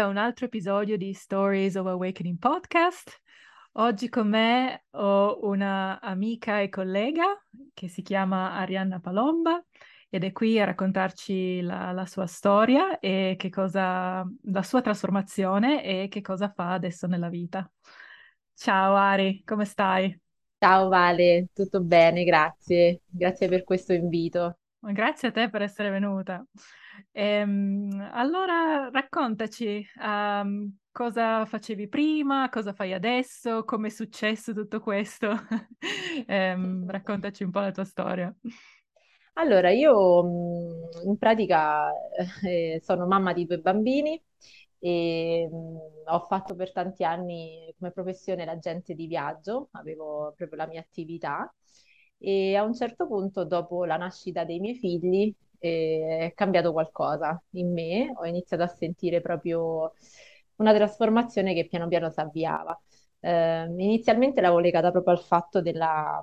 a un altro episodio di Stories of Awakening Podcast. Oggi con me ho una amica e collega che si chiama Arianna Palomba ed è qui a raccontarci la, la sua storia e che cosa, la sua trasformazione e che cosa fa adesso nella vita. Ciao Ari, come stai? Ciao Vale, tutto bene, grazie. Grazie per questo invito. Grazie a te per essere venuta. Ehm, allora raccontaci um, cosa facevi prima, cosa fai adesso, come è successo tutto questo. Ehm, raccontaci un po' la tua storia. Allora, io mh, in pratica eh, sono mamma di due bambini e mh, ho fatto per tanti anni come professione l'agente di viaggio, avevo proprio la mia attività e a un certo punto, dopo la nascita dei miei figli, è cambiato qualcosa in me, ho iniziato a sentire proprio una trasformazione che piano piano si avviava. Eh, inizialmente l'avevo legata proprio al fatto della,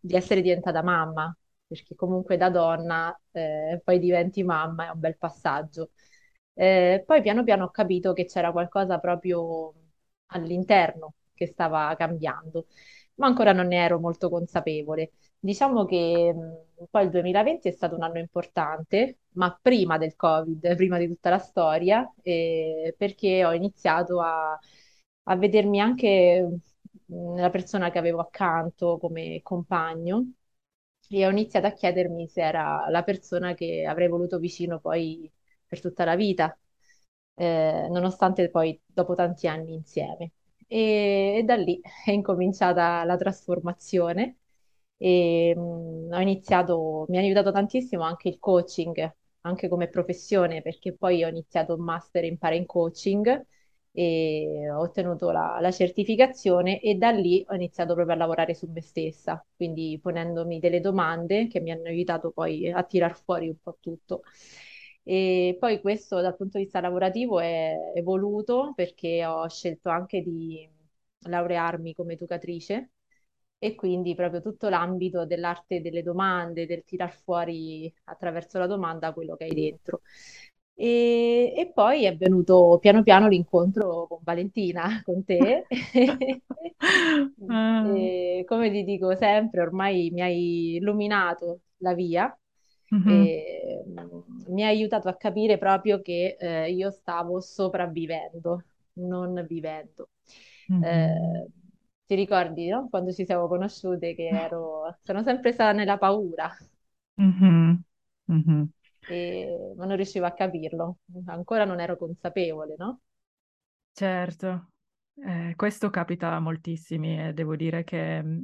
di essere diventata mamma, perché comunque da donna eh, poi diventi mamma, è un bel passaggio. Eh, poi piano piano ho capito che c'era qualcosa proprio all'interno che stava cambiando, ma ancora non ne ero molto consapevole. Diciamo che mh, poi il 2020 è stato un anno importante, ma prima del Covid, prima di tutta la storia, eh, perché ho iniziato a, a vedermi anche mh, la persona che avevo accanto come compagno e ho iniziato a chiedermi se era la persona che avrei voluto vicino poi per tutta la vita, eh, nonostante poi dopo tanti anni insieme. E, e da lì è incominciata la trasformazione e mh, ho iniziato, mi ha aiutato tantissimo anche il coaching, anche come professione, perché poi ho iniziato un master in in coaching e ho ottenuto la, la, certificazione e da lì ho iniziato proprio a lavorare su me stessa, quindi ponendomi delle domande che mi hanno aiutato poi a tirar fuori un po' tutto. E poi questo dal punto di vista lavorativo è evoluto perché ho scelto anche di laurearmi come educatrice e quindi proprio tutto l'ambito dell'arte delle domande, del tirar fuori attraverso la domanda quello che hai dentro. E, e, poi è venuto piano piano l'incontro con Valentina, con te. e, come ti dico sempre, ormai mi hai illuminato la via mm-hmm. e mi ha aiutato a capire proprio che eh, io stavo sopravvivendo, non vivendo. Mm-hmm. Eh, ti ricordi, no? Quando ci siamo conosciute che ero, sono sempre stata nella paura. Mm-hmm. Mm-hmm e... ma non riuscivo a capirlo, ancora non ero consapevole, no? Certo, eh, questo capita a moltissimi e devo dire che mm,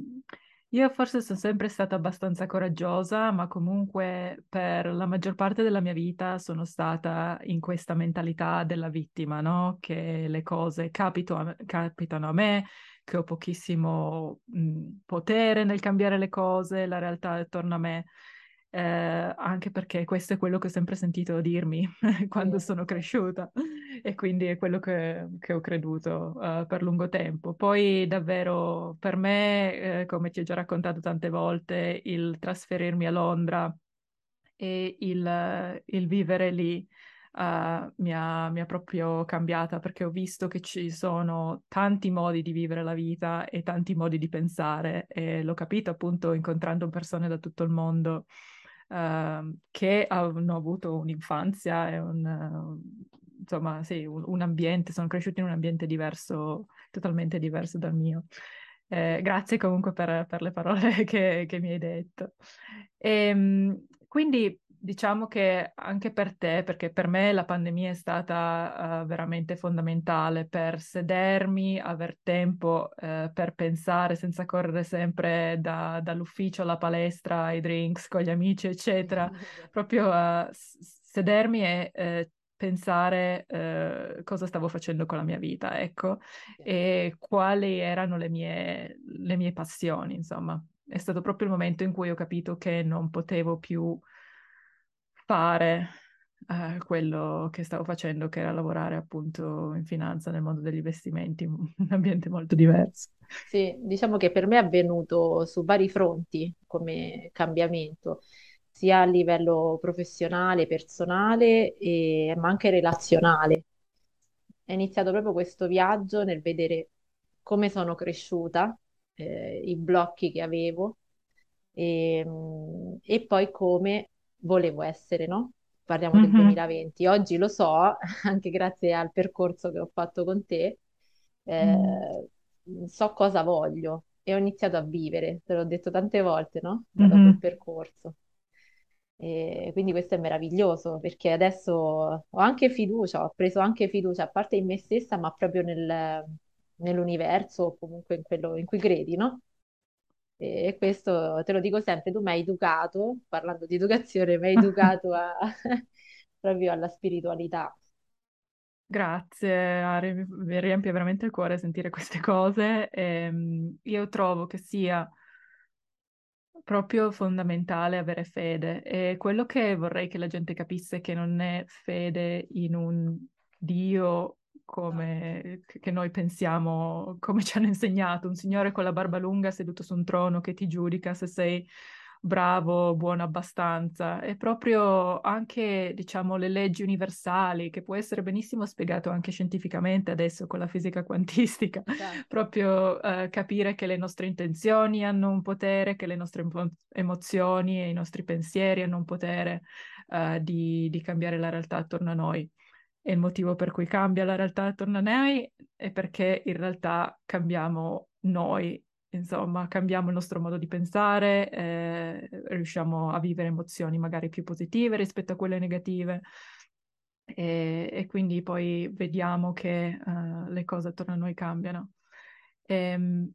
io forse sono sempre stata abbastanza coraggiosa, ma comunque per la maggior parte della mia vita sono stata in questa mentalità della vittima, no? Che le cose capito, capitano a me, che ho pochissimo mh, potere nel cambiare le cose, la realtà è attorno a me eh, anche perché questo è quello che ho sempre sentito dirmi quando sono cresciuta e quindi è quello che, che ho creduto uh, per lungo tempo. Poi davvero per me, eh, come ti ho già raccontato tante volte, il trasferirmi a Londra e il, il vivere lì uh, mi, ha, mi ha proprio cambiata perché ho visto che ci sono tanti modi di vivere la vita e tanti modi di pensare e l'ho capito appunto incontrando persone da tutto il mondo uh, che hanno avuto un'infanzia e un, insomma, sì, un, un, ambiente, sono cresciuti in un ambiente diverso, totalmente diverso dal mio. Eh, grazie comunque per, per le parole che, che, mi hai detto. E, ehm, quindi diciamo che anche per te, perché per me la pandemia è stata uh, veramente fondamentale per sedermi, aver tempo uh, per pensare senza correre sempre da, dall'ufficio alla palestra, ai drinks con gli amici, eccetera, proprio uh, sedermi e pensare cosa stavo facendo con la mia vita, ecco, e quali erano le mie, le mie passioni, insomma. È stato proprio il momento in cui ho capito che non potevo più fare eh, quello che stavo facendo, che era lavorare appunto in finanza nel mondo degli investimenti, un ambiente molto diverso. Sì, diciamo che per me è avvenuto su vari fronti come cambiamento, sia a livello professionale, personale, e, ma anche relazionale, è iniziato proprio questo viaggio nel vedere come sono cresciuta, eh, i blocchi che avevo e, e poi come volevo essere, no? Parliamo del Mhm. 2020. Oggi lo so, anche grazie al percorso che ho fatto con te, Mm. eh, so cosa voglio e ho iniziato a vivere, te l'ho detto tante volte, no? Da dopo il percorso. E quindi questo è meraviglioso perché adesso ho anche fiducia, ho preso anche fiducia, a parte in me stessa, ma proprio nel- nell'universo o comunque in quello in cui credi, no? E questo te lo dico sempre, tu mi hai educato, parlando di educazione, mi hai educato a- proprio alla spiritualità. Grazie, Ari, mi riempie veramente il cuore sentire queste cose. Ehm, io trovo che sia proprio fondamentale avere fede e quello che vorrei che la gente capisse è che non è fede in un Dio come che noi pensiamo, come ci hanno insegnato, un signore con la barba lunga seduto su un trono che ti giudica se sei bravo, buono abbastanza. È proprio anche, diciamo, le leggi universali, che può essere benissimo spiegato anche scientificamente adesso con la fisica quantistica Certo. proprio eh, capire che le nostre intenzioni hanno un potere, che le nostre emo- emozioni e i nostri pensieri hanno un potere eh, di, di cambiare la realtà attorno a noi. E il motivo per cui cambia la realtà attorno a noi è perché in realtà cambiamo noi, insomma, cambiamo il nostro modo di pensare, eh, riusciamo a vivere emozioni magari più positive rispetto a quelle negative e, e quindi poi vediamo che eh, le cose attorno a noi cambiano. Ehm,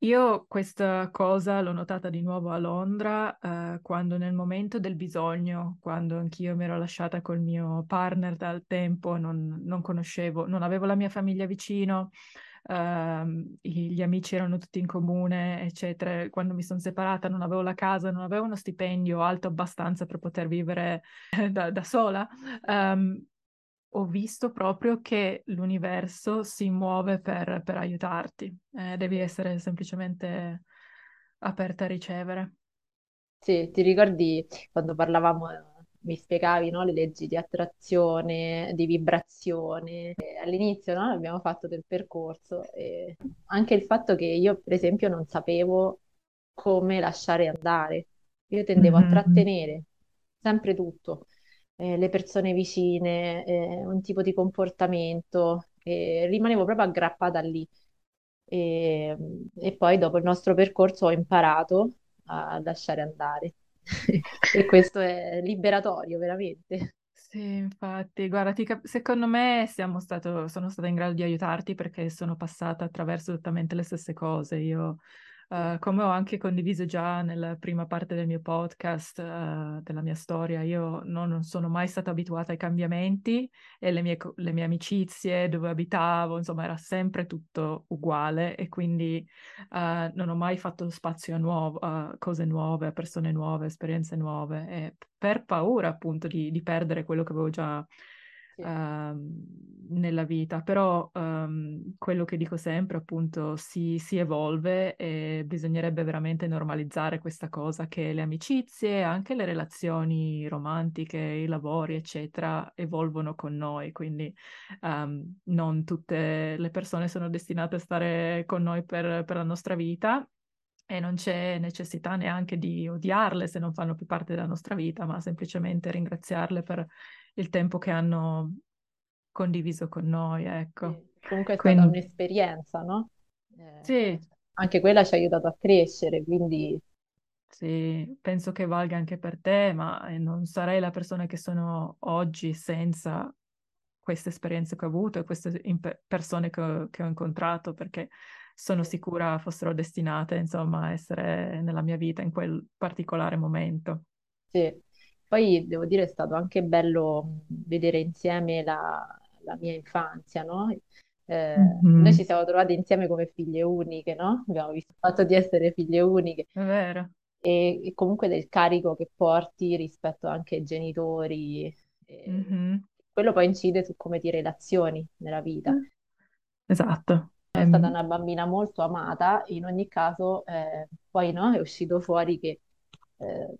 io questa cosa l'ho notata di nuovo a Londra, eh, quando nel momento del bisogno, quando anch'io mi ero lasciata col mio partner dal tempo, non, non conoscevo, non avevo la mia famiglia vicino, ehm, gli amici erano tutti in comune, eccetera. Quando mi sono separata non avevo la casa, non avevo uno stipendio alto abbastanza per poter vivere da, da sola. Certo. Ho visto proprio che l'universo si muove per, per aiutarti, Eh, devi essere semplicemente aperta a ricevere. Sì, ti ricordi quando parlavamo, eh, mi spiegavi, no, le leggi di attrazione, di vibrazione. E all'inizio, no, abbiamo fatto del percorso e anche il fatto che io, per esempio, non sapevo come lasciare andare. Io tendevo a Mhm. trattenere sempre tutto, eh, le persone vicine, eh, un tipo di comportamento, e rimanevo proprio aggrappata lì. E, e poi dopo il nostro percorso ho imparato a lasciare andare. E questo è liberatorio, veramente. Sì, infatti, guarda, cap- secondo me siamo stato, sono stata in grado di aiutarti perché sono passata attraverso esattamente le stesse cose. Io, Eh, come ho anche condiviso già nella prima parte del mio podcast, eh, della mia storia, io non, non sono mai stata abituata ai cambiamenti e le mie, le mie amicizie, dove abitavo, insomma, era sempre tutto uguale e quindi eh, non ho mai fatto spazio a, nuovo- a cose nuove, a persone nuove, esperienze nuove, per paura appunto di, di perdere quello che avevo già ehm, nella vita. Però ehm, quello che dico sempre appunto si, si evolve e bisognerebbe veramente normalizzare questa cosa che le amicizie, anche le relazioni romantiche, i lavori, eccetera, evolvono con noi, quindi ehm, non tutte le persone sono destinate a stare con noi per, per la nostra vita e non c'è necessità neanche di odiarle se non fanno più parte della nostra vita, ma semplicemente ringraziarle per il tempo che hanno condiviso con noi, ecco. sì. Comunque è stata Quindi un'esperienza, no? Eh, sì, anche quella ci ha aiutato a crescere, quindi sì, penso che valga anche per te, ma eh, non sarei la persona che sono oggi senza queste esperienze che ho avuto e queste imp- persone che ho, che ho incontrato, perché sono sicura fossero destinate, insomma, a essere nella mia vita in quel particolare momento. sì. Poi devo dire è stato anche bello vedere insieme la, la mia infanzia, no? Eh, noi ci siamo trovate insieme come figlie uniche, no? Abbiamo visto il fatto di essere figlie uniche È vero. e, e comunque del carico che porti rispetto anche ai genitori. eh, Mhm. quello poi incide su come ti relazioni nella vita. Esatto. Sono stata Ehm, una bambina molto amata, in ogni caso, eh, poi no, è uscito fuori che eh,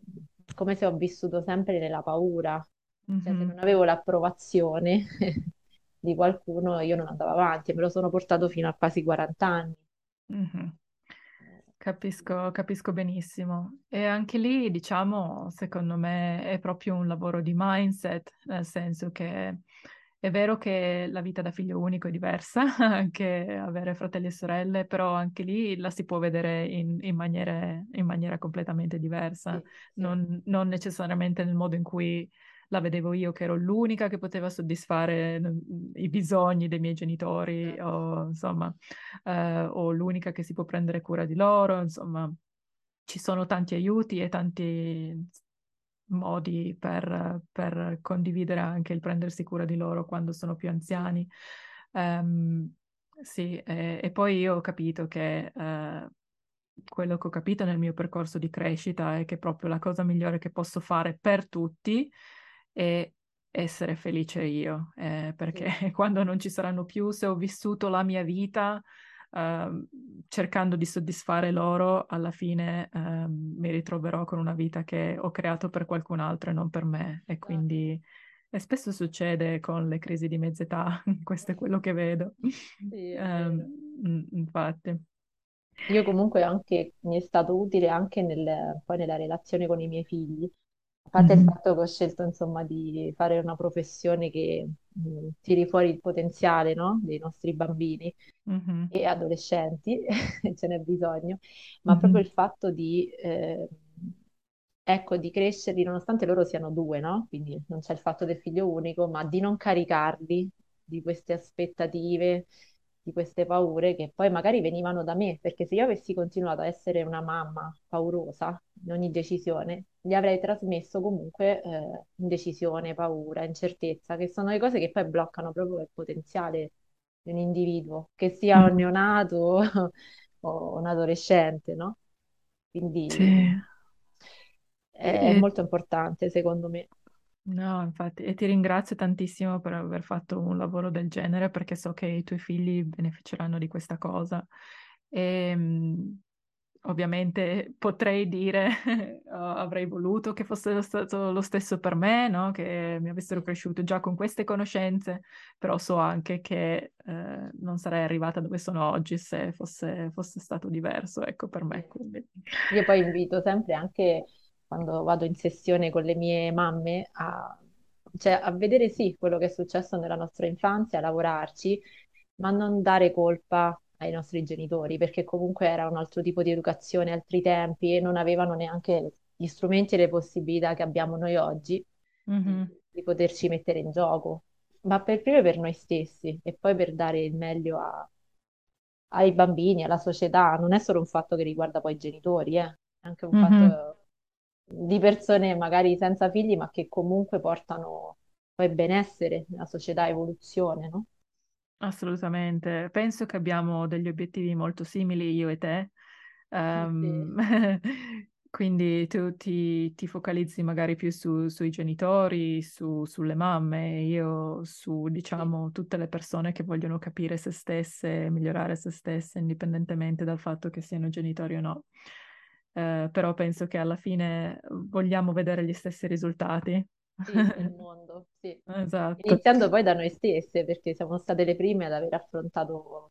come se ho vissuto sempre nella paura, cioè se mhm. non avevo l'approvazione di qualcuno io non andavo avanti me lo sono portato fino a quasi 40 anni. Mhm. Capisco, capisco benissimo. E anche lì, diciamo, secondo me è proprio un lavoro di mindset, nel senso che è vero che la vita da figlio unico è diversa, anche avere fratelli e sorelle, però anche lì la si può vedere in, in maniere- in maniera completamente diversa, Sì, sì, non, non necessariamente nel modo in cui la vedevo io, che ero l'unica che poteva soddisfare mm, i bisogni dei miei genitori, certo. o insomma, eh, o l'unica che si può prendere cura di loro, insomma, ci sono tanti aiuti e tanti modi per, per condividere anche il prendersi cura di loro quando sono più anziani. Ehm, sì, e, e poi io ho capito che eh, quello che ho capito nel mio percorso di crescita è che proprio la cosa migliore che posso fare per tutti è essere felice io, eh, perché sì, quando non ci saranno più, se ho vissuto la mia vita ehm, cercando di soddisfare loro, alla fine ehm, mi ritroverò con una vita che ho creato per qualcun altro e non per me. E esatto. quindi e spesso succede con le crisi di mezz'età, questo è quello che vedo. Sì, mm, infatti. Io comunque anche, mi è stato utile anche nel- poi nella relazione con i miei figli, a parte il Mhm, fatto che ho scelto insomma di fare una professione che mh, tiri fuori il potenziale, no, dei nostri bambini mhm, e adolescenti, ce n'è bisogno, ma proprio mhm. il fatto di, eh, ecco, di crescerli, nonostante loro siano due, no? Quindi non c'è il fatto del figlio unico, ma di non caricarli di queste aspettative, di queste paure che poi magari venivano da me, perché se io avessi continuato a essere una mamma paurosa in ogni decisione, gli avrei trasmesso comunque eh, indecisione, paura, incertezza, che sono le cose che poi bloccano proprio il potenziale di un individuo, che sia un Mm, neonato o un adolescente, no? Sì, Quindi è e, molto importante, secondo me. No, infatti, e ti ringrazio tantissimo per aver fatto un lavoro del genere perché so che i tuoi figli beneficeranno di questa cosa. E, mh, ovviamente potrei dire, avrei voluto che fosse stato lo stesso per me, no? Che mi avessero cresciuto già con queste conoscenze, però so anche che eh, non sarei arrivata dove sono oggi se fosse, fosse stato diverso, ecco, per me. Quindi. Io poi invito sempre anche quando vado in sessione con le mie mamme a, cioè, a vedere sì quello che è successo nella nostra infanzia, a lavorarci, ma non dare colpa ai nostri genitori, perché comunque era un altro tipo di educazione, altri tempi e non avevano neanche gli strumenti e le possibilità che abbiamo noi oggi di, Mhm. di poterci mettere in gioco, ma per prima per noi stessi e poi per dare il meglio a- ai bambini, alla società. Non è solo un fatto che riguarda poi i genitori, eh, è anche un Mhm. fatto di persone magari senza figli, ma che comunque portano poi benessere nella società, evoluzione, no? Assolutamente. Penso che abbiamo degli obiettivi molto simili, io e te. Sì, Ehm, quindi tu ti, ti focalizzi magari più su- sui genitori, su- sulle mamme, io su, sì, diciamo, tutte le persone che vogliono capire se stesse, migliorare se stesse, indipendentemente dal fatto che siano genitori o no. Eh, però penso che alla fine vogliamo vedere gli stessi risultati. sì, nel mondo, sì. Esatto. Iniziando poi da noi stesse, perché siamo state le prime ad aver affrontato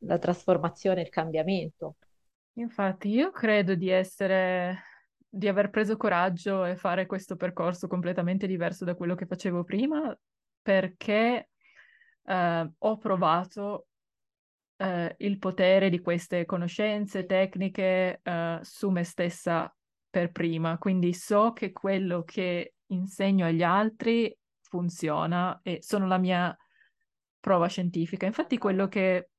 la trasformazione e il cambiamento. Infatti, io credo di essere, di aver preso coraggio e fare questo percorso completamente diverso da quello che facevo prima, perché eh, ho provato eh, il potere di queste conoscenze, tecniche eh, su me stessa per prima. Quindi so che quello che insegno agli altri funziona e sono la mia prova scientifica. Infatti, quello che,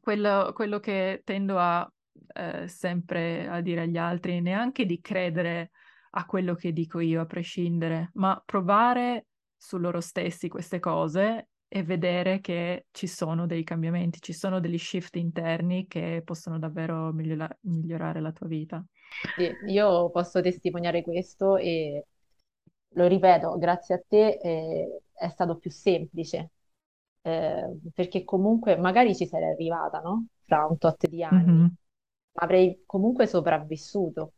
quello, quello che tendo a eh, sempre a dire agli altri, neanche di credere a quello che dico io, a prescindere, ma provare su loro stessi queste cose e vedere che ci sono dei cambiamenti, ci sono degli shift interni che possono davvero migliora- migliorare la tua vita. Sì, io posso testimoniare questo e lo ripeto, grazie a te eh, è stato più semplice, eh, perché comunque magari ci sarei arrivata, no? Fra un tot di anni, Mhm. ma avrei comunque sopravvissuto.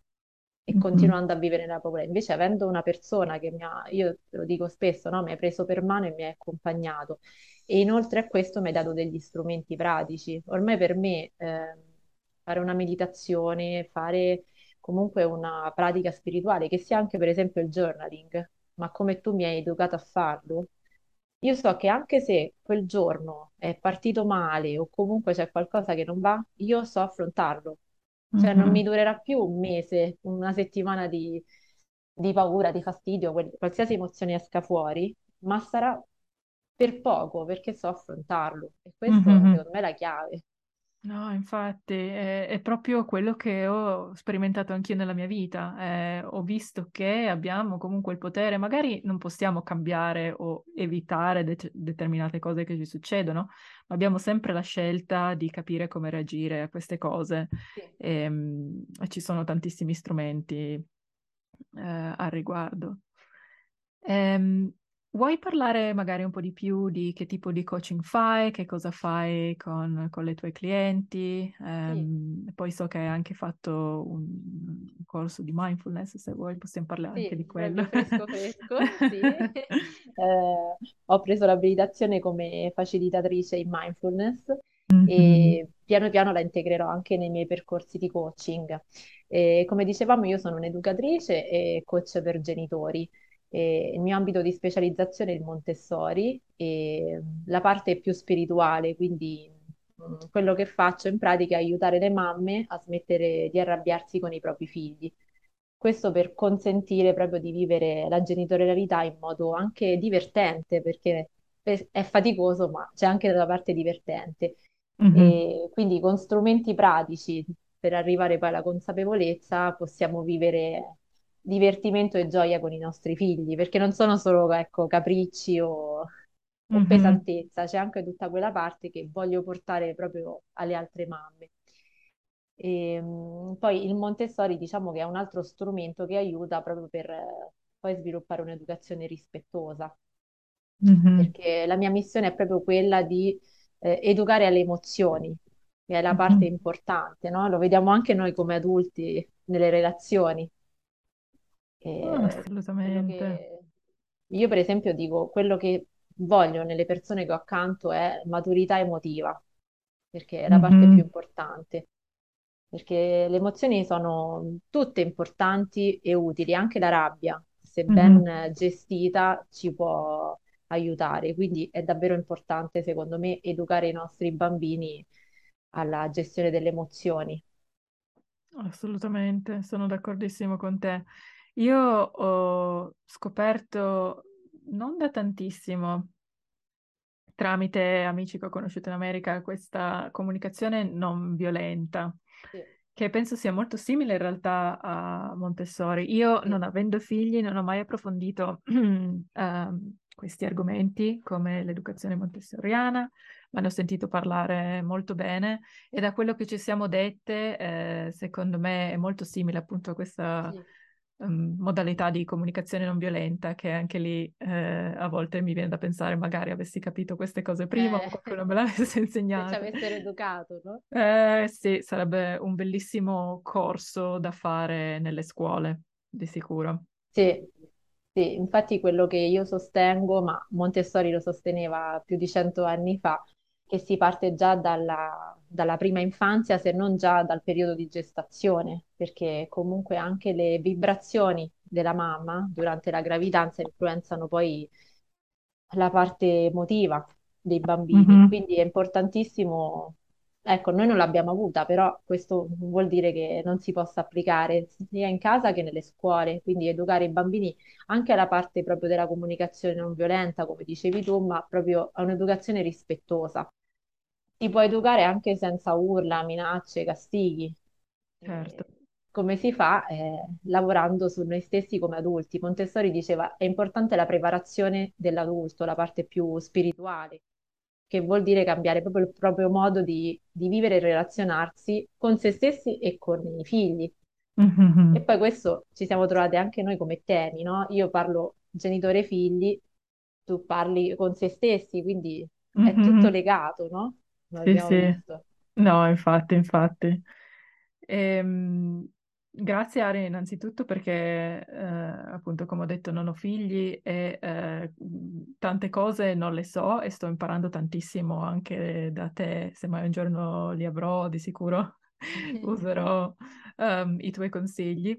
E Mhm. continuando a vivere nella paura. Invece, avendo una persona che mi ha, io lo dico spesso, no? Mi ha preso per mano e mi ha accompagnato. E inoltre a questo mi ha dato degli strumenti pratici. Ormai per me ehm, fare una meditazione, fare comunque una pratica spirituale, che sia anche per esempio il journaling, ma come tu mi hai educato a farlo, io so che anche se quel giorno è partito male o comunque c'è qualcosa che non va, io so affrontarlo. Cioè non mi Mhm. durerà più un mese, una settimana di, di paura, di fastidio, quel- qualsiasi emozione esca fuori, ma sarà per poco perché so affrontarlo. E questo Mhm. secondo me è la chiave. No, infatti, è, è proprio quello che ho sperimentato anch'io nella mia vita. Eh, ho visto che abbiamo comunque il potere, magari non possiamo cambiare o evitare de- determinate cose che ci succedono, ma abbiamo sempre la scelta di capire come reagire a queste cose. Sì. Ehm, E, ci sono tantissimi strumenti, eh, al riguardo. Ehm, vuoi parlare magari un po' di più di che tipo di coaching fai, che cosa fai con, con le tue clienti? Sì, Ehm, poi so che hai anche fatto un, un corso di mindfulness, se vuoi possiamo parlare anche sì, di quello. proprio fresco fresco, sì. Eh, ho preso l'abilitazione come facilitatrice in mindfulness Mhm, e piano piano la integrerò anche nei miei percorsi di coaching. E come dicevamo, io sono un'educatrice e coach per genitori. E il mio ambito di specializzazione è il Montessori e la parte più spirituale, quindi mh, quello che faccio in pratica è aiutare le mamme a smettere di arrabbiarsi con i propri figli. Questo per consentire proprio di vivere la genitorialità in modo anche divertente, perché è faticoso, ma c'è anche la parte divertente. mhm, E quindi con strumenti pratici per arrivare poi alla consapevolezza possiamo vivere divertimento e gioia con i nostri figli, perché non sono solo, ecco, capricci o, o mhm, pesantezza, c'è anche tutta quella parte che voglio portare proprio alle altre mamme. E, mh, poi il Montessori, diciamo che è un altro strumento che aiuta proprio per eh, poi sviluppare un'educazione rispettosa, mhm, perché la mia missione è proprio quella di eh, educare alle emozioni, che è la parte mhm. importante, no? Lo vediamo anche noi come adulti nelle relazioni. Ah, E quello assolutamente. io, per esempio, dico, quello che voglio nelle persone che ho accanto è maturità emotiva, perché è la parte più Mhm, importante. Perché le emozioni sono tutte importanti e utili, anche la rabbia, se mhm. ben gestita, ci può aiutare. Quindi è davvero importante, secondo me, educare i nostri bambini alla gestione delle emozioni. Assolutamente, sono d'accordissimo con te. Io ho scoperto non da tantissimo, tramite amici che ho conosciuto in America, questa comunicazione non violenta, Sì, che penso sia molto simile in realtà a Montessori. Io, sì, non avendo figli, non ho mai approfondito ehm, questi argomenti come l'educazione montessoriana, ma ne ho sentito parlare molto bene e da quello che ci siamo dette, eh, secondo me è molto simile appunto a questa sì. Ehm, modalità di comunicazione non violenta, che anche lì eh, a volte mi viene da pensare, magari avessi capito queste cose prima o Eh, qualcuno me l'avesse se ci avessero educato, no? Eh, sì, sarebbe un bellissimo corso da fare nelle scuole, di sicuro. Sì, sì, infatti quello che io sostengo, ma Montessori lo sosteneva più di cento anni fa, che si parte già dalla, dalla prima infanzia, se non già dal periodo di gestazione, perché comunque anche le vibrazioni della mamma durante la gravidanza influenzano poi la parte emotiva dei bambini. Mhm, Quindi è importantissimo, ecco, noi non l'abbiamo avuta, però questo vuol dire che non si possa applicare sia in casa che nelle scuole, quindi educare i bambini anche alla parte proprio della comunicazione non violenta, come dicevi tu, ma proprio a un'educazione rispettosa. Si può educare anche senza urla, minacce, castighi. certo. Eh, come si fa? Eh, lavorando su noi stessi come adulti. Montessori diceva è importante la preparazione dell'adulto, la parte più spirituale, che vuol dire cambiare proprio il proprio modo di, di vivere e relazionarsi con se stessi e con i figli. E Mhm, poi questo ci siamo trovati anche noi come temi, no? Io parlo genitore-figli, tu parli con se stessi, quindi è tutto mhm. legato, no? Sì, abbiamo sì. visto. No, infatti, infatti. Ehm, Grazie Ari innanzitutto perché eh, appunto come ho detto non ho figli e eh, tante cose non le so e sto imparando tantissimo anche da te, se mai un giorno li avrò di sicuro userò um, i tuoi consigli.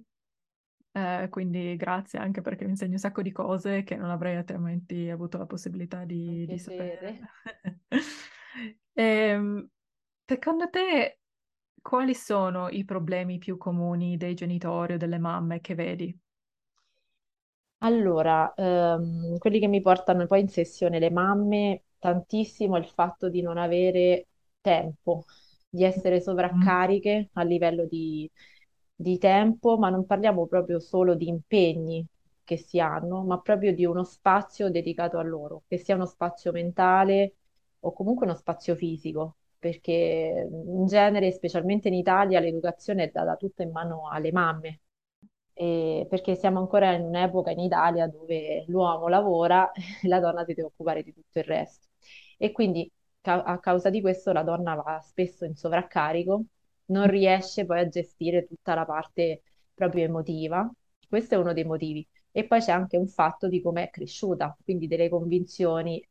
Eh, quindi grazie anche perché mi insegni un sacco di cose che non avrei altrimenti avuto la possibilità di, di sapere. ehm, secondo te quali sono i problemi più comuni dei genitori o delle mamme che vedi? Allora, ehm, quelli che mi portano poi in sessione le mamme, tantissimo il fatto di non avere tempo, di essere Mm. sovraccariche a livello di, di tempo, ma non parliamo proprio solo di impegni che si hanno, ma proprio di uno spazio dedicato a loro, che sia uno spazio mentale o comunque uno spazio fisico perché in genere, specialmente in Italia, l'educazione è data tutta in mano alle mamme, e perché siamo ancora in un'epoca in Italia dove l'uomo lavora e la donna si deve occupare di tutto il resto. E quindi ca- a causa di questo la donna va spesso in sovraccarico, non riesce poi a gestire tutta la parte proprio emotiva. Questo è uno dei motivi. E poi c'è anche un fatto di come è cresciuta, quindi delle convinzioni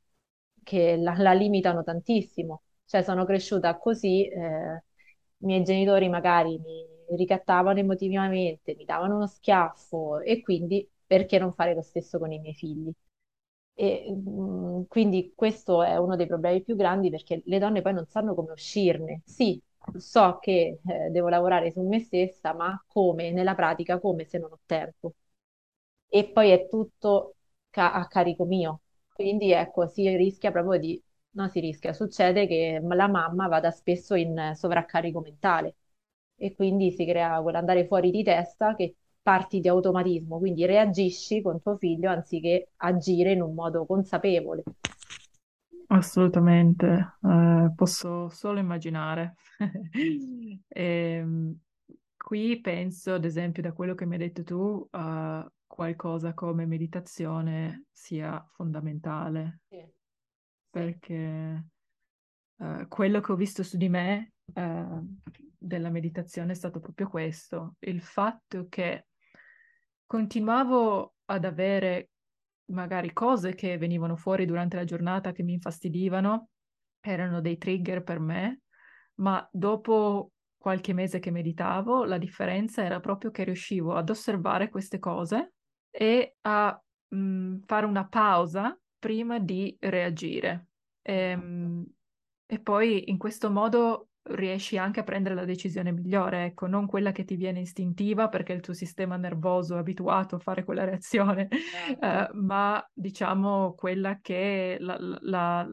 che la, la limitano tantissimo. Cioè, sono cresciuta così, eh, i miei genitori magari mi ricattavano emotivamente, mi davano uno schiaffo e quindi perché non fare lo stesso con i miei figli? E mh, quindi questo è uno dei problemi più grandi perché le donne poi non sanno come uscirne. Sì, so che eh, devo lavorare su me stessa, ma come? Nella pratica, come se non ho tempo? E poi è tutto ca- a carico mio. Quindi ecco, si rischia proprio di, no, si rischia, succede che la mamma vada spesso in sovraccarico mentale e quindi si crea quell'andare fuori di testa che parti di automatismo, quindi reagisci con tuo figlio anziché agire in un modo consapevole. Assolutamente, eh, posso solo immaginare. Ehm, qui penso, ad esempio, da quello che mi hai detto tu, a qualcosa come meditazione sia fondamentale, Sì, perché eh, quello che ho visto su di me eh, della meditazione è stato proprio questo, il fatto che continuavo ad avere magari cose che venivano fuori durante la giornata che mi infastidivano, erano dei trigger per me, ma dopo qualche mese che meditavo, la differenza era proprio che riuscivo ad osservare queste cose e a mh, fare una pausa prima di reagire. esatto. Ehm, E, poi in questo modo riesci anche a prendere la decisione migliore, ecco, non quella che ti viene istintiva perché il tuo sistema nervoso è abituato a fare quella reazione, Esatto. eh, ma diciamo quella che la, la,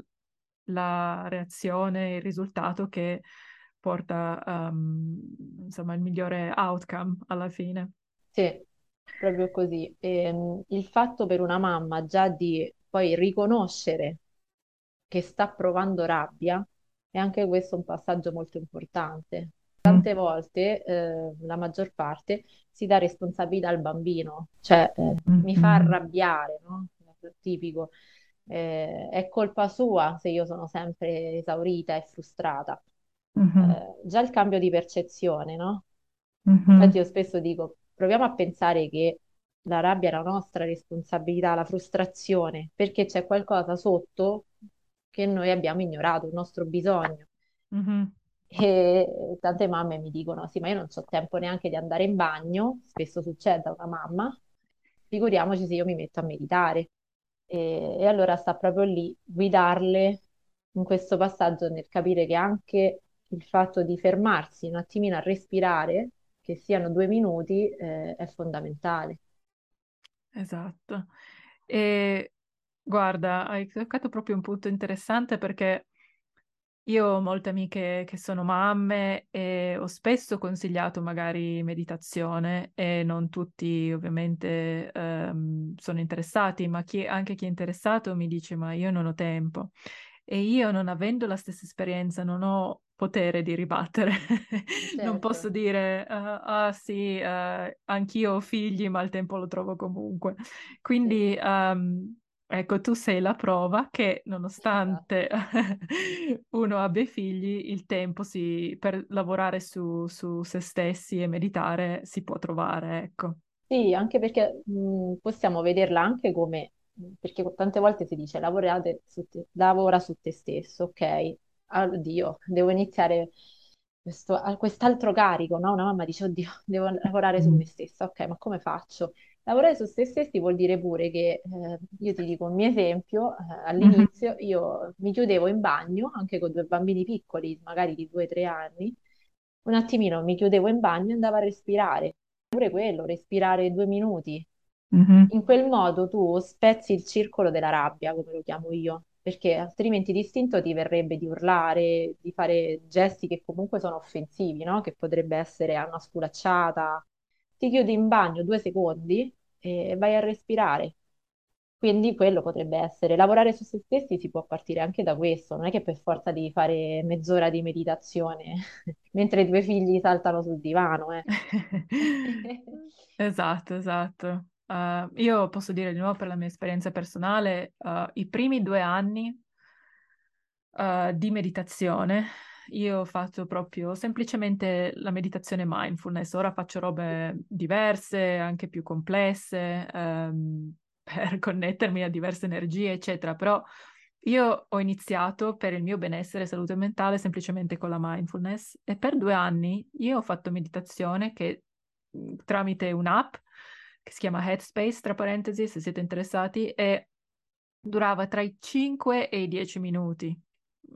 la reazione, il risultato che porta, um, insomma, il migliore outcome alla fine. Sì, proprio così. Ehm, il fatto per una mamma già di poi riconoscere che sta provando rabbia è anche questo un passaggio molto importante. Mm, Tante volte, eh, la maggior parte, si dà responsabilità al bambino, cioè eh, mm, mi fa mm, arrabbiare, no? Tipico. Eh, è colpa sua se io sono sempre esaurita e frustrata. mhm, Eh, già il cambio di percezione, no? Infatti mhm. io spesso dico, proviamo a pensare che la rabbia è la nostra responsabilità, la frustrazione, perché c'è qualcosa sotto che noi abbiamo ignorato, un nostro bisogno. Mhm. E tante mamme mi dicono, sì, ma io non ho tempo neanche di andare in bagno, spesso succede a una mamma, figuriamoci se io mi metto a meditare. E, e allora sta proprio lì, guidarle in questo passaggio nel capire che anche il fatto di fermarsi un attimino a respirare, che siano due minuti, eh, è fondamentale. Esatto. E guarda, hai toccato proprio un punto interessante perché io ho molte amiche che sono mamme e ho spesso consigliato magari meditazione e non tutti ovviamente ehm, sono interessati, ma chi- anche chi è interessato mi dice ma io non ho tempo. E io non avendo la stessa esperienza non ho potere di ribattere. Non posso Certo, dire ah ah, sì, eh, anch'io ho figli, ma il tempo lo trovo comunque. sì, Quindi ehm, Ecco, tu sei la prova che Esatto. nonostante uno abbia figli, il tempo si- per lavorare su, su se stessi e meditare si può trovare, ecco. Sì, anche perché mh, possiamo vederla anche come, perché tante volte si dice lavorate su te- lavora su te stesso, ok? Oddio, devo iniziare questo- quest'altro carico, no? Una mamma dice, oddio, devo lavorare su Mm. me stessa, ok, ma come faccio? Lavorare su se stessi vuol dire pure che, eh, io ti dico un mio esempio, eh, all'inizio io mi chiudevo in bagno, anche con due bambini piccoli, magari di due o tre anni, un attimino mi chiudevo in bagno e andavo a respirare pure quello, respirare due minuti. mhm. In quel modo tu spezzi il circolo della rabbia, come lo chiamo io, perché altrimenti l'istinto ti verrebbe di urlare, di fare gesti che comunque sono offensivi, no? Che potrebbe essere una sculacciata. Ti chiudi in bagno due secondi e vai a respirare. Quindi quello potrebbe essere, lavorare su se stessi si può partire anche da questo, non è che per forza devi fare mezz'ora di meditazione mentre i tuoi figli saltano sul divano, eh. Esatto, esatto. Uh, io posso dire di nuovo per la mia esperienza personale, uh, i primi due anni uh, di meditazione, io ho fatto proprio semplicemente la meditazione mindfulness. Ora faccio robe diverse, anche più complesse, ehm, per connettermi a diverse energie, eccetera. Però io ho iniziato per il mio benessere salute mentale semplicemente con la mindfulness e per due anni io ho fatto meditazione che mh, tramite un'app che si chiama Headspace, tra parentesi, se siete interessati, e durava tra i 5 e i 10 minuti.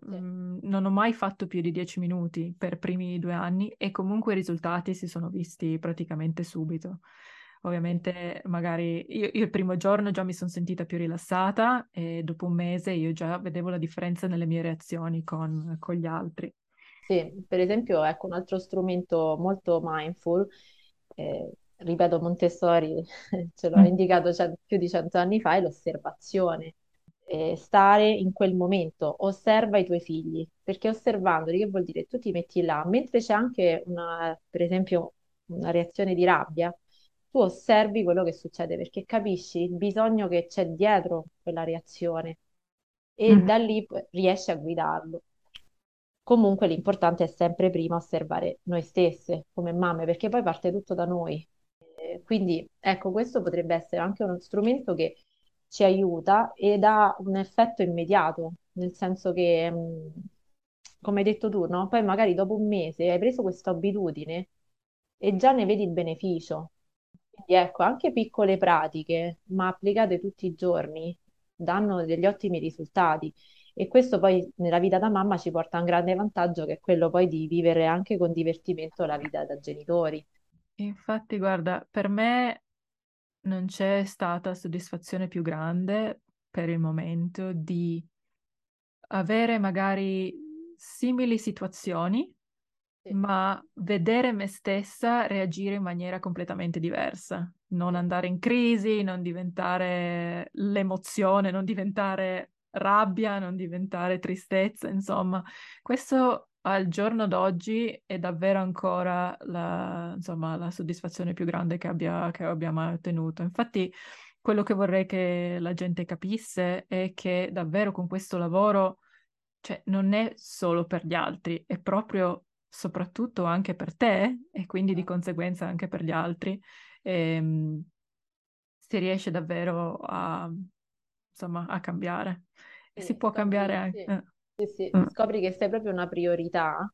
Sì, Mm, non ho mai fatto più di 10 minuti per i primi due anni e comunque i risultati si sono visti praticamente subito. Ovviamente, magari io, io il primo giorno già mi sono sentita più rilassata e dopo un mese io già vedevo la differenza nelle mie reazioni con, con gli altri. Sì, per esempio, ecco un altro strumento molto mindful, eh, ripeto, Montessori ce l'ho Mm, indicato cen- più di cento anni fa, è l'osservazione. Eh, stare in quel momento, osserva i tuoi figli, perché osservandoli, che vuol dire? Tu ti metti là, mentre c'è anche una, per esempio, una reazione di rabbia, tu osservi quello che succede, perché capisci il bisogno che c'è dietro quella reazione e mhm. da lì riesci a guidarlo. Comunque l'importante è sempre prima osservare noi stesse come mamme, perché poi parte tutto da noi. Quindi ecco, questo potrebbe essere anche uno strumento che ci aiuta ed ha un effetto immediato, nel senso che, mh, come hai detto tu, no? Poi magari dopo un mese hai preso questa abitudine e già ne vedi il beneficio. Quindi ecco, anche piccole pratiche, ma applicate tutti i giorni, danno degli ottimi risultati. E questo poi nella vita da mamma ci porta a un grande vantaggio che è quello poi di vivere anche con divertimento la vita da genitori. Infatti, guarda, per me non c'è stata soddisfazione più grande per il momento di avere magari simili situazioni, Sì, ma vedere me stessa reagire in maniera completamente diversa, non andare in crisi, non diventare l'emozione, non diventare rabbia, non diventare tristezza, insomma, questo al giorno d'oggi è davvero ancora la, insomma, la soddisfazione più grande che abbia, che abbia mai ottenuto. Infatti, quello che vorrei che la gente capisse è che davvero con questo lavoro, cioè, non è solo per gli altri, è proprio soprattutto anche per te e quindi di conseguenza anche per gli altri. Ehm, si riesce davvero a, insomma, a cambiare. E si Sì, può cambiare anche. sì, eh, sì, sì, mm, scopri che sei proprio una priorità.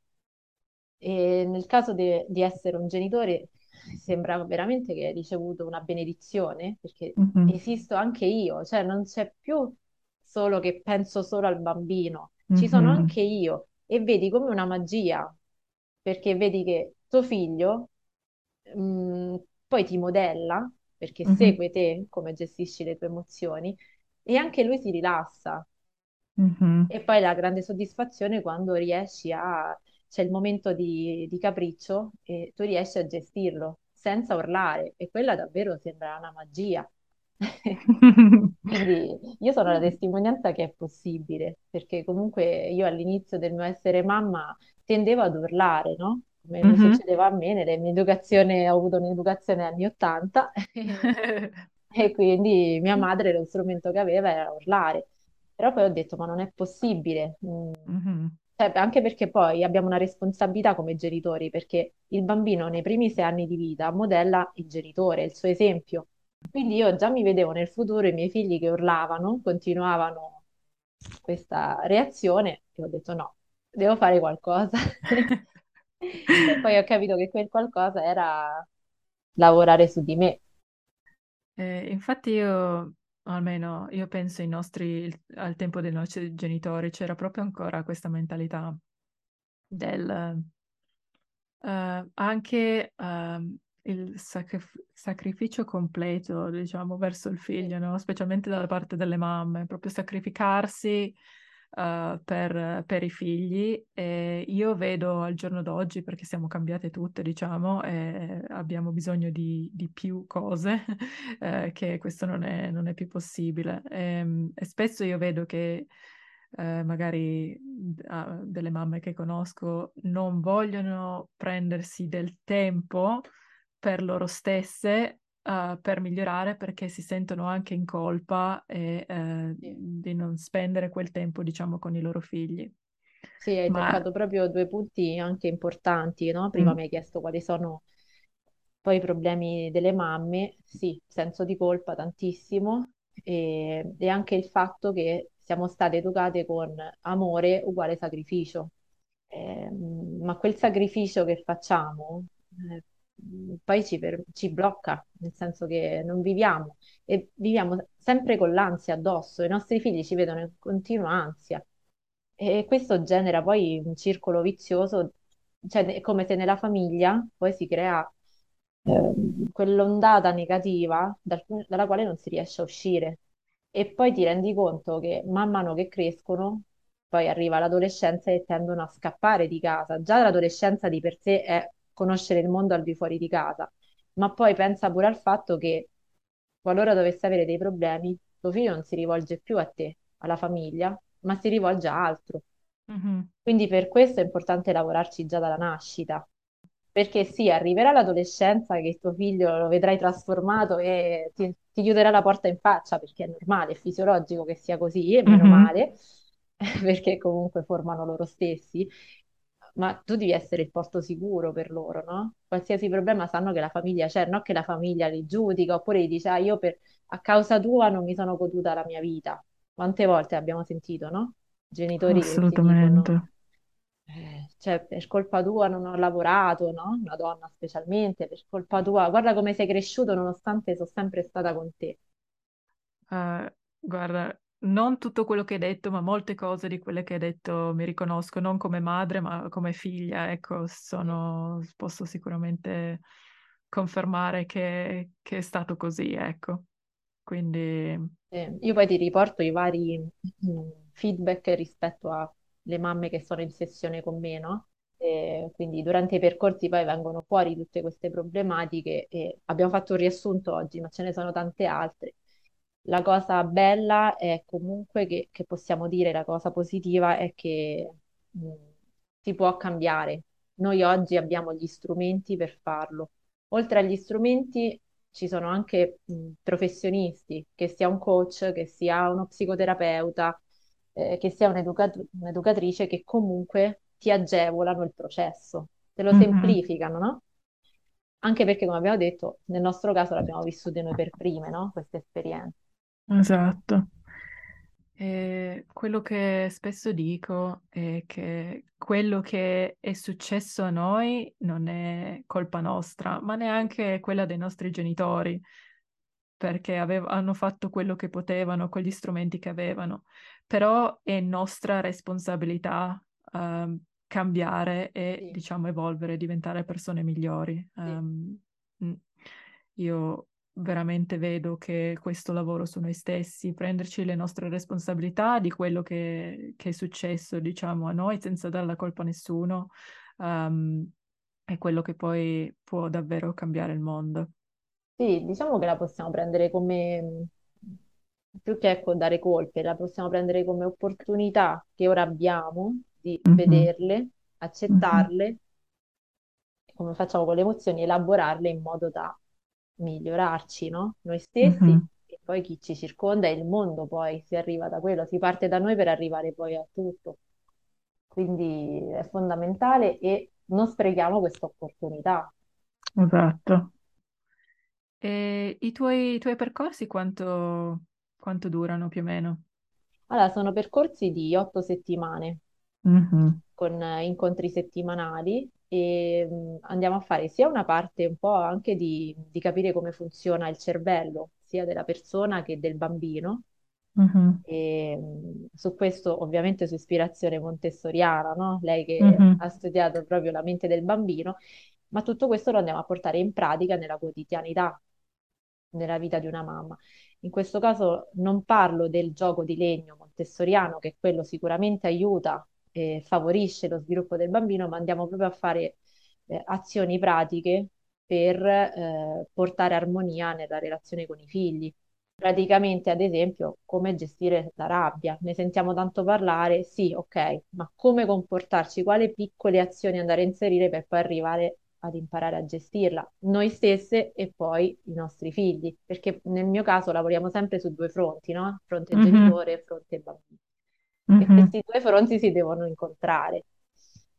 E nel caso de- di essere un genitore, sembra veramente che hai ricevuto una benedizione, perché mhm, esisto anche io, cioè non c'è più solo che penso solo al bambino, ci sono mhm, anche io. E vedi come una magia, perché vedi che tuo figlio mh, poi ti modella, perché mhm, segue te come gestisci le tue emozioni, e anche lui si rilassa. Mhm. E poi la grande soddisfazione quando riesci a... c'è il momento di, di capriccio e tu riesci a gestirlo senza urlare e quella davvero sembra una magia. Quindi io sono la testimonianza che è possibile, perché comunque io all'inizio del mio essere mamma tendevo ad urlare, no? Come mi Mhm. succedeva a me, nella mia educazione, ho avuto un'educazione anni 80 E quindi mia madre lo strumento che aveva era urlare. Però poi ho detto, ma non è possibile. Mm, Mhm. cioè, anche perché poi abbiamo una responsabilità come genitori, perché il bambino nei primi sei anni di vita modella il genitore, il suo esempio. Quindi io già mi vedevo nel futuro i miei figli che urlavano, continuavano questa reazione e ho detto no, devo fare qualcosa. E poi ho capito che quel qualcosa era lavorare su di me. Eh, infatti io, almeno io penso ai nostri, il- al tempo dei nostri genitori, c'era proprio ancora questa mentalità del eh, anche ehm, il sacrif- sacrificio completo, diciamo, verso il figlio, no? Specialmente dalla parte delle mamme, proprio sacrificarsi eh, per, per i figli. E io vedo al giorno d'oggi, perché siamo cambiate tutte, diciamo, e abbiamo bisogno di, di più cose, eh, che questo non è, non è più possibile. Ehm, E, spesso io vedo che eh, magari ah, delle mamme che conosco non vogliono prendersi del tempo per loro stesse eh, per migliorare perché si sentono anche in colpa e, eh, sì. di non spendere quel tempo, diciamo, con i loro figli. Sì, hai Ma toccato proprio due punti anche importanti, no? Prima mm, mi hai chiesto quali sono poi i problemi delle mamme. Sì, senso di colpa tantissimo e, e anche il fatto che siamo state educate con amore uguale sacrificio. Ehm, ma quel sacrificio che facciamo eh, poi ci, per- ci blocca, nel senso che non viviamo e viviamo sempre con l'ansia addosso. I nostri figli ci vedono in continua ansia e questo genera poi un circolo vizioso, cioè è come se nella famiglia poi si crea ehm, quell'ondata negativa dal- dalla quale non si riesce a uscire. E poi ti rendi conto che man mano che crescono, poi arriva l'adolescenza e tendono a scappare di casa. Già l'adolescenza di per sé è conoscere il mondo al di fuori di casa, ma poi pensa pure al fatto che qualora dovesse avere dei problemi, tuo figlio non si rivolge più a te, alla famiglia, ma si rivolge a altro. mhm, Quindi per questo è importante lavorarci già dalla nascita, perché sì, arriverà l'adolescenza che tuo figlio lo vedrai trasformato e ti, ti chiuderà la porta in faccia, perché è normale, è fisiologico che sia così, e meno mhm, male, perché comunque formano loro stessi, ma tu devi essere il porto sicuro per loro, no? Qualsiasi problema sanno che la famiglia c'è, non che la famiglia li giudica, oppure gli dice, ah, io per, a causa tua non mi sono goduta la mia vita. Quante volte abbiamo sentito, no? Genitori assolutamente. dicono, eh, cioè, per colpa tua non ho lavorato, no? Una donna specialmente, per colpa tua, guarda come sei cresciuto nonostante sono sempre stata con te. Eh, guarda, non tutto quello che hai detto, ma molte cose di quelle che hai detto mi riconosco, non come madre, ma come figlia. Ecco, sono, posso sicuramente confermare che, che è stato così, ecco. Quindi, Eh, io poi ti riporto i vari mm, feedback rispetto alle mamme che sono in sessione con me, no? E quindi durante i percorsi poi vengono fuori tutte queste problematiche e abbiamo fatto un riassunto oggi, ma ce ne sono tante altre. La cosa bella è comunque che, che possiamo dire, la cosa positiva è che mh, si può cambiare. Noi oggi abbiamo gli strumenti per farlo. Oltre agli strumenti ci sono anche mh, professionisti, che sia un coach, che sia uno psicoterapeuta, eh, che sia un'educat- un'educatrice, che comunque ti agevolano il processo, te lo mhm, semplificano, no? Anche perché, come abbiamo detto, nel nostro caso l'abbiamo vissute noi per prime, no? Queste esperienze. Esatto. E quello che spesso dico è che quello che è successo a noi non è colpa nostra, ma neanche quella dei nostri genitori. perché avev- hanno fatto quello che potevano con gli strumenti che avevano, però è nostra responsabilità ehm, cambiare e, Sì, diciamo, evolvere, diventare persone migliori. sì. Mm, io veramente vedo che questo lavoro su noi stessi, prenderci le nostre responsabilità di quello che, che è successo, diciamo, a noi senza dare la colpa a nessuno, ehm, è quello che poi può davvero cambiare il mondo. Sì, diciamo che la possiamo prendere come, più che ecco, dare colpe, la possiamo prendere come opportunità che ora abbiamo di Mhm, vederle, accettarle, come facciamo con le emozioni, elaborarle in modo da migliorarci, no? Noi stessi Mhm. e poi chi ci circonda e il mondo poi si arriva da quello, si parte da noi per arrivare poi a tutto. Quindi è fondamentale e non sprechiamo questa opportunità. Esatto. E i tuoi, i tuoi percorsi quanto, quanto durano più o meno? Allora, sono percorsi di otto settimane Mhm. con eh, incontri settimanali e mh, andiamo a fare sia una parte un po' anche di, di capire come funziona il cervello, sia della persona che del bambino. Mhm. E, mh, su questo ovviamente su ispirazione montessoriana, no? Lei che Mhm. ha studiato proprio la mente del bambino, ma tutto questo lo andiamo a portare in pratica nella quotidianità, nella vita di una mamma. In questo caso non parlo del gioco di legno montessoriano, che quello sicuramente aiuta e favorisce lo sviluppo del bambino, ma andiamo proprio a fare eh, azioni pratiche per eh, portare armonia nella relazione con i figli. Praticamente, ad esempio, come gestire la rabbia. Ne sentiamo tanto parlare, sì, ok, ma come comportarci? Quali piccole azioni andare a inserire per poi arrivare ad imparare a gestirla, noi stesse e poi i nostri figli, perché nel mio caso lavoriamo sempre su due fronti, no? Fronte Mhm. genitore e fronte bambino. E Mhm. questi due fronti si devono incontrare.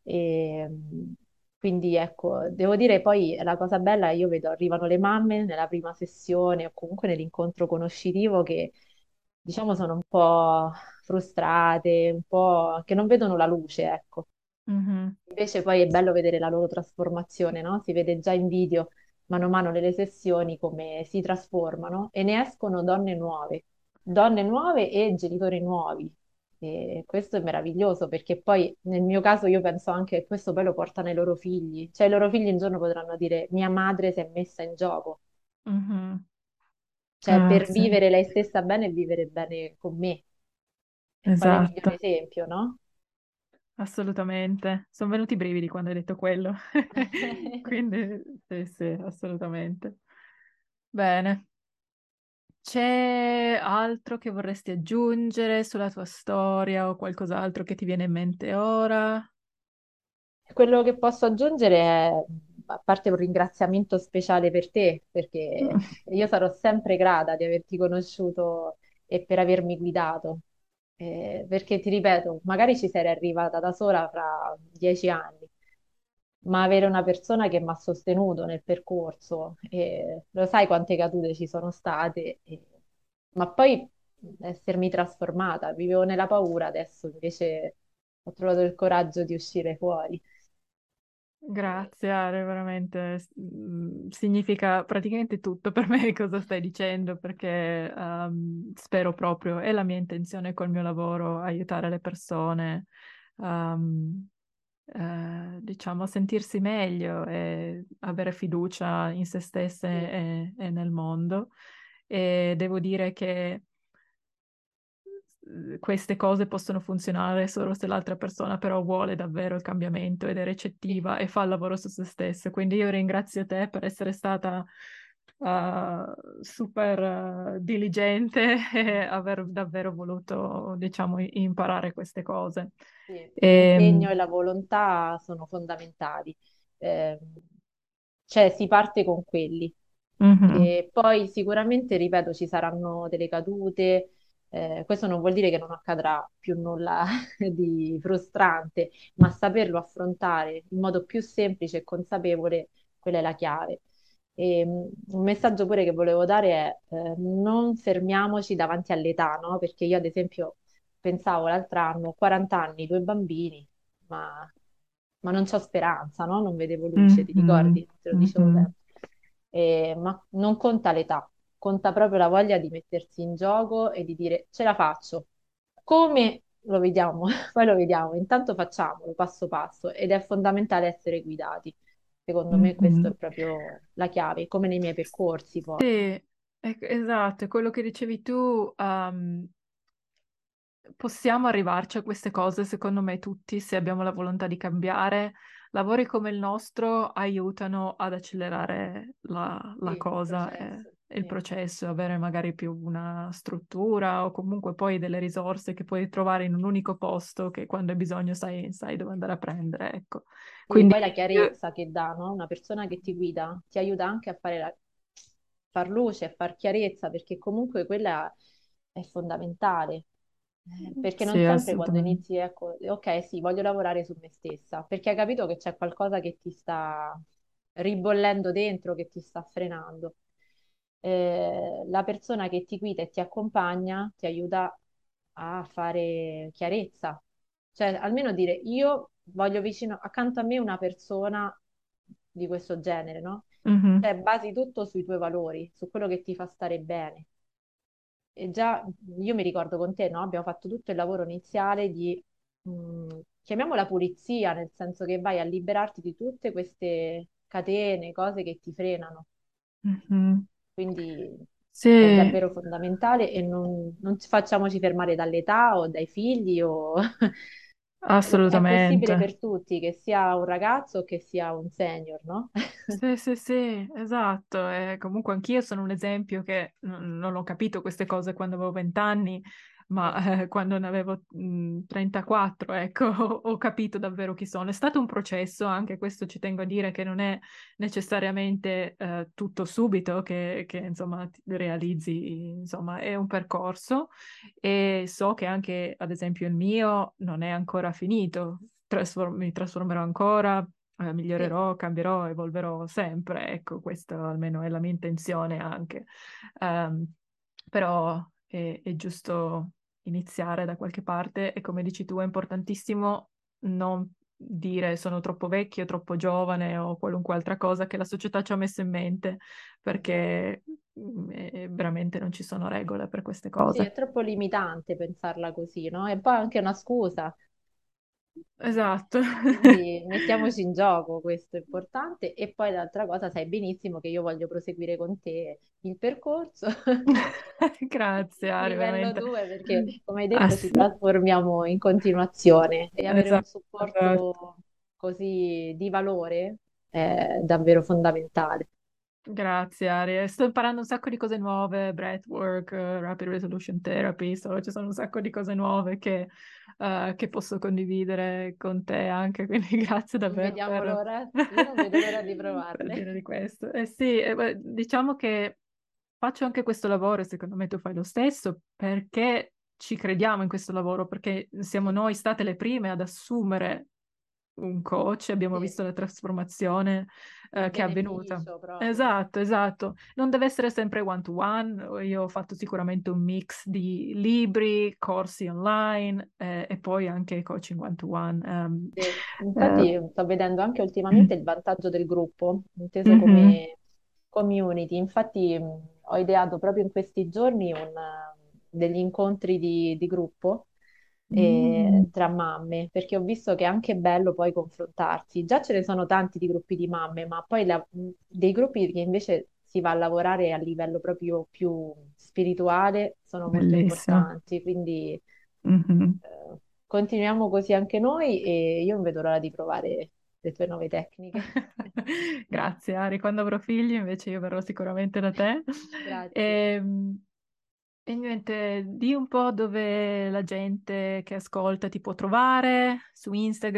E, mh, quindi ecco, devo dire poi la cosa bella, io vedo arrivano le mamme nella prima sessione o comunque nell'incontro conoscitivo che diciamo sono un po' frustrate, un po' che non vedono la luce, ecco. Mhm. Invece poi è bello vedere la loro trasformazione, no? Si vede già in video, mano a mano nelle sessioni, come si trasformano e ne escono donne nuove, donne nuove e genitori nuovi. E questo è meraviglioso perché poi nel mio caso io penso anche che questo poi lo portano ai loro figli, cioè i loro figli un giorno potranno dire mia madre si è messa in gioco, Mhm. cioè Ah, per sì, vivere lei stessa bene e vivere bene con me. E quale migliore esatto, esempio, no? assolutamente. Sono venuti i brividi quando hai detto quello. Quindi, sì, sì, assolutamente. Bene. C'è altro che vorresti aggiungere sulla tua storia o qualcos'altro che ti viene in mente ora? Quello che posso aggiungere è, a parte un ringraziamento speciale per te, perché io sarò sempre grata di averti conosciuto e per avermi guidato. Eh, perché ti ripeto, magari ci sarei arrivata da sola fra dieci anni, ma avere una persona che mi ha sostenuto nel percorso, e lo sai quante cadute ci sono state, e- ma poi essermi trasformata, vivevo nella paura, adesso invece ho trovato il coraggio di uscire fuori. Grazie, Ale, veramente mm, significa praticamente tutto per me cosa stai dicendo, perché ehm, spero proprio, è la mia intenzione col mio lavoro, aiutare le persone, ehm, eh, diciamo, a sentirsi meglio e avere fiducia in se stesse e, e nel mondo. E devo dire che eh, queste cose possono funzionare solo se l'altra persona però vuole davvero il cambiamento ed è recettiva e fa il lavoro su se stessa. Quindi io ringrazio te per essere stata uh, super uh, diligente e aver davvero voluto, diciamo, imparare queste cose. sì. E, L'impegno e la volontà sono fondamentali. Eh, cioè si parte con quelli. mhm, E poi sicuramente, ripeto, ci saranno delle cadute. eh, questo non vuol dire che non accadrà più nulla di frustrante, ma saperlo affrontare in modo più semplice e consapevole, quella è la chiave. E, mh, un messaggio pure che volevo dare è eh, non fermiamoci davanti all'età, no? Perché io ad esempio pensavo l'altro anno, ho 40 anni, due bambini, ma, ma non c'ho speranza, no? Non vedevo luce, ti mhm, ricordi? Te lo dicevo mhm. sempre. Eh, ma non conta l'età, conta proprio la voglia di mettersi in gioco e di dire ce la faccio. Come lo vediamo? Poi lo vediamo, intanto facciamolo passo passo ed è fondamentale essere guidati. Secondo me questa è Mhm. proprio la chiave, come nei miei percorsi poi. Sì, esatto, è quello che dicevi tu, ehm, possiamo arrivarci a queste cose, secondo me tutti, se abbiamo la volontà di cambiare. Lavori come il nostro aiutano ad accelerare la, la Sì, il cosa e, processo. E il processo, avere magari più una struttura o comunque poi delle risorse che puoi trovare in un unico posto che quando hai bisogno sai, sai dove andare a prendere, ecco. Quindi poi la io- chiarezza che dà, no? Una persona che ti guida ti aiuta anche a fare la... far luce, a far chiarezza, perché comunque quella è fondamentale. Eh, Perché non Sì, sempre quando inizi, ecco, ok, sì, voglio lavorare su me stessa, perché hai capito che c'è qualcosa che ti sta ribollendo dentro, che ti sta frenando. Eh, la persona che ti guida e ti accompagna ti aiuta a fare chiarezza, cioè almeno dire io voglio vicino accanto a me una persona di questo genere, no? Mhm, Cioè basi tutto sui tuoi valori, su quello che ti fa stare bene. E già io mi ricordo con te, no? Abbiamo fatto tutto il lavoro iniziale di, mh, chiamiamola pulizia, nel senso che vai a liberarti di tutte queste catene, cose che ti frenano. mhm. Quindi è Sì, davvero fondamentale e non, non ci facciamoci fermare dall'età o dai figli o... È possibile assolutamente. per tutti, che sia un ragazzo o che sia un senior, no? Sì, sì, sì, esatto. E comunque anch'io sono un esempio che non, non ho capito queste cose quando avevo 20 anni, Sì, ma eh, quando ne avevo mh, 34, ecco, ho, capito davvero chi sono. È stato un processo, anche questo ci tengo a dire che non è necessariamente eh, tutto subito che, che, insomma realizzi, insomma, è un percorso e so che anche, ad esempio, il mio non è ancora finito. Trasform- mi trasformerò ancora eh, migliorerò, cambierò, evolverò sempre. Ecco, questa almeno è la mia intenzione anche. Ehm, però è, è giusto iniziare da qualche parte e come dici tu è importantissimo non dire sono troppo vecchio, troppo giovane o qualunque altra cosa che la società ci ha messo in mente perché mm, veramente non ci sono regole per queste Sì, è cose. troppo limitante pensarla così, no? E poi anche una scusa. Esatto. Quindi mettiamoci in gioco, questo è importante. E poi l'altra cosa, sai benissimo che io voglio proseguire con te il percorso, Grazie, Ari, livello veramente. 2, perché come hai Ah, detto ci sì. trasformiamo in continuazione e avere un Esatto, esatto. supporto così di valore è davvero fondamentale. Grazie, Ari. Sto imparando un sacco di cose nuove, breathwork, eh, rapid resolution therapy, so, ci sono un sacco di cose nuove che, eh, che posso condividere con te anche, quindi grazie Non davvero vediamo per, l'ora, io non vedo l'ora di provarle. di questo. Eh sì, eh, diciamo che faccio anche questo lavoro, e secondo me tu fai lo stesso, perché ci crediamo in questo lavoro, perché siamo noi state le prime ad assumere un coach, abbiamo sì, visto la trasformazione eh, che è avvenuta. proprio. Esatto, esatto. Non deve essere sempre one to one, io ho fatto sicuramente un mix di libri, corsi online eh, e poi anche coaching one to one. ehm, Sì. eh, Infatti sto vedendo anche ultimamente il vantaggio del gruppo, inteso mhm, come community. Infatti ho ideato proprio in questi giorni un, eh, degli incontri di, di gruppo eh, tra mamme, perché ho visto che è anche bello poi confrontarsi. Già ce ne sono tanti di gruppi di mamme, ma poi la- mh, dei gruppi che invece si va a lavorare a livello proprio più spirituale sono molto bellissimo. importanti. Quindi Mhm. eh, continuiamo così anche noi e io non vedo l'ora di provare le tue nuove tecniche. Grazie, Ari. Quando avrò figli, invece, io verrò sicuramente da te. Grazie. Ehm, E, niente, di un po' dove la gente che ascolta ti può trovare, su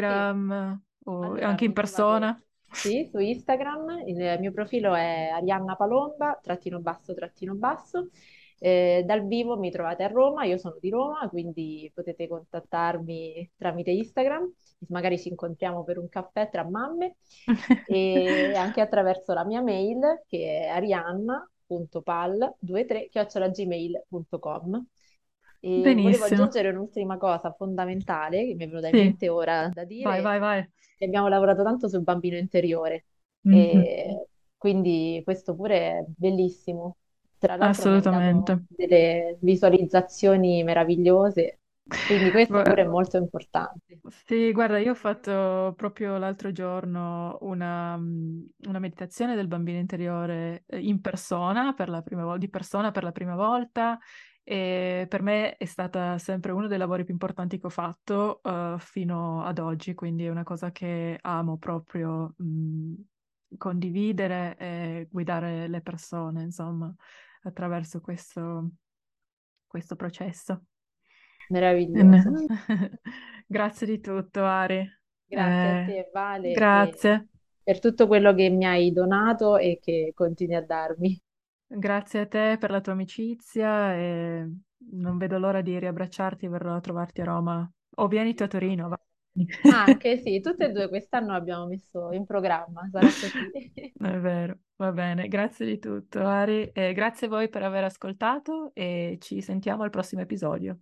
Sì, Instagram o allora anche in persona. sì, su Instagram, il mio profilo è Arianna Palomba, trattino basso, trattino basso. Eh, dal vivo mi trovate a Roma, io sono di Roma, quindi potete contattarmi tramite Instagram, magari ci incontriamo per un caffè tra mamme e anche attraverso la mia mail che è arianna.pal23@gmail.com. E volevo Benissimo. aggiungere un'ultima cosa fondamentale che mi è venuta in Sì, mente ora da vai, dire, vai, vai. che abbiamo lavorato tanto sul bambino interiore, Mhm. e quindi questo pure è bellissimo. Tra l'altro mi dato Assolutamente. delle visualizzazioni meravigliose, quindi questo pure è molto importante. Sì, guarda, io ho fatto proprio l'altro giorno una, mm, una meditazione del bambino interiore eh, in persona, per la prima volta, di persona per la prima volta, e per me è stata sempre uno dei lavori più importanti che ho fatto eh, fino ad oggi, quindi è una cosa che amo proprio mm, condividere e guidare le persone, insomma, attraverso questo, questo processo. Meraviglioso. Grazie di tutto, Ari. Grazie a Eh, te, Vale, grazie. per tutto quello che mi hai donato e che continui a darmi. Grazie a te per la tua amicizia e non vedo l'ora di riabbracciarti, verrò a trovarti a Roma. O vieni tu a Torino, va. Anche sì, tutte e due quest'anno abbiamo messo in programma, sarà così. È vero, va bene. Grazie di tutto, Ari. E grazie a voi per aver ascoltato e ci sentiamo al prossimo episodio.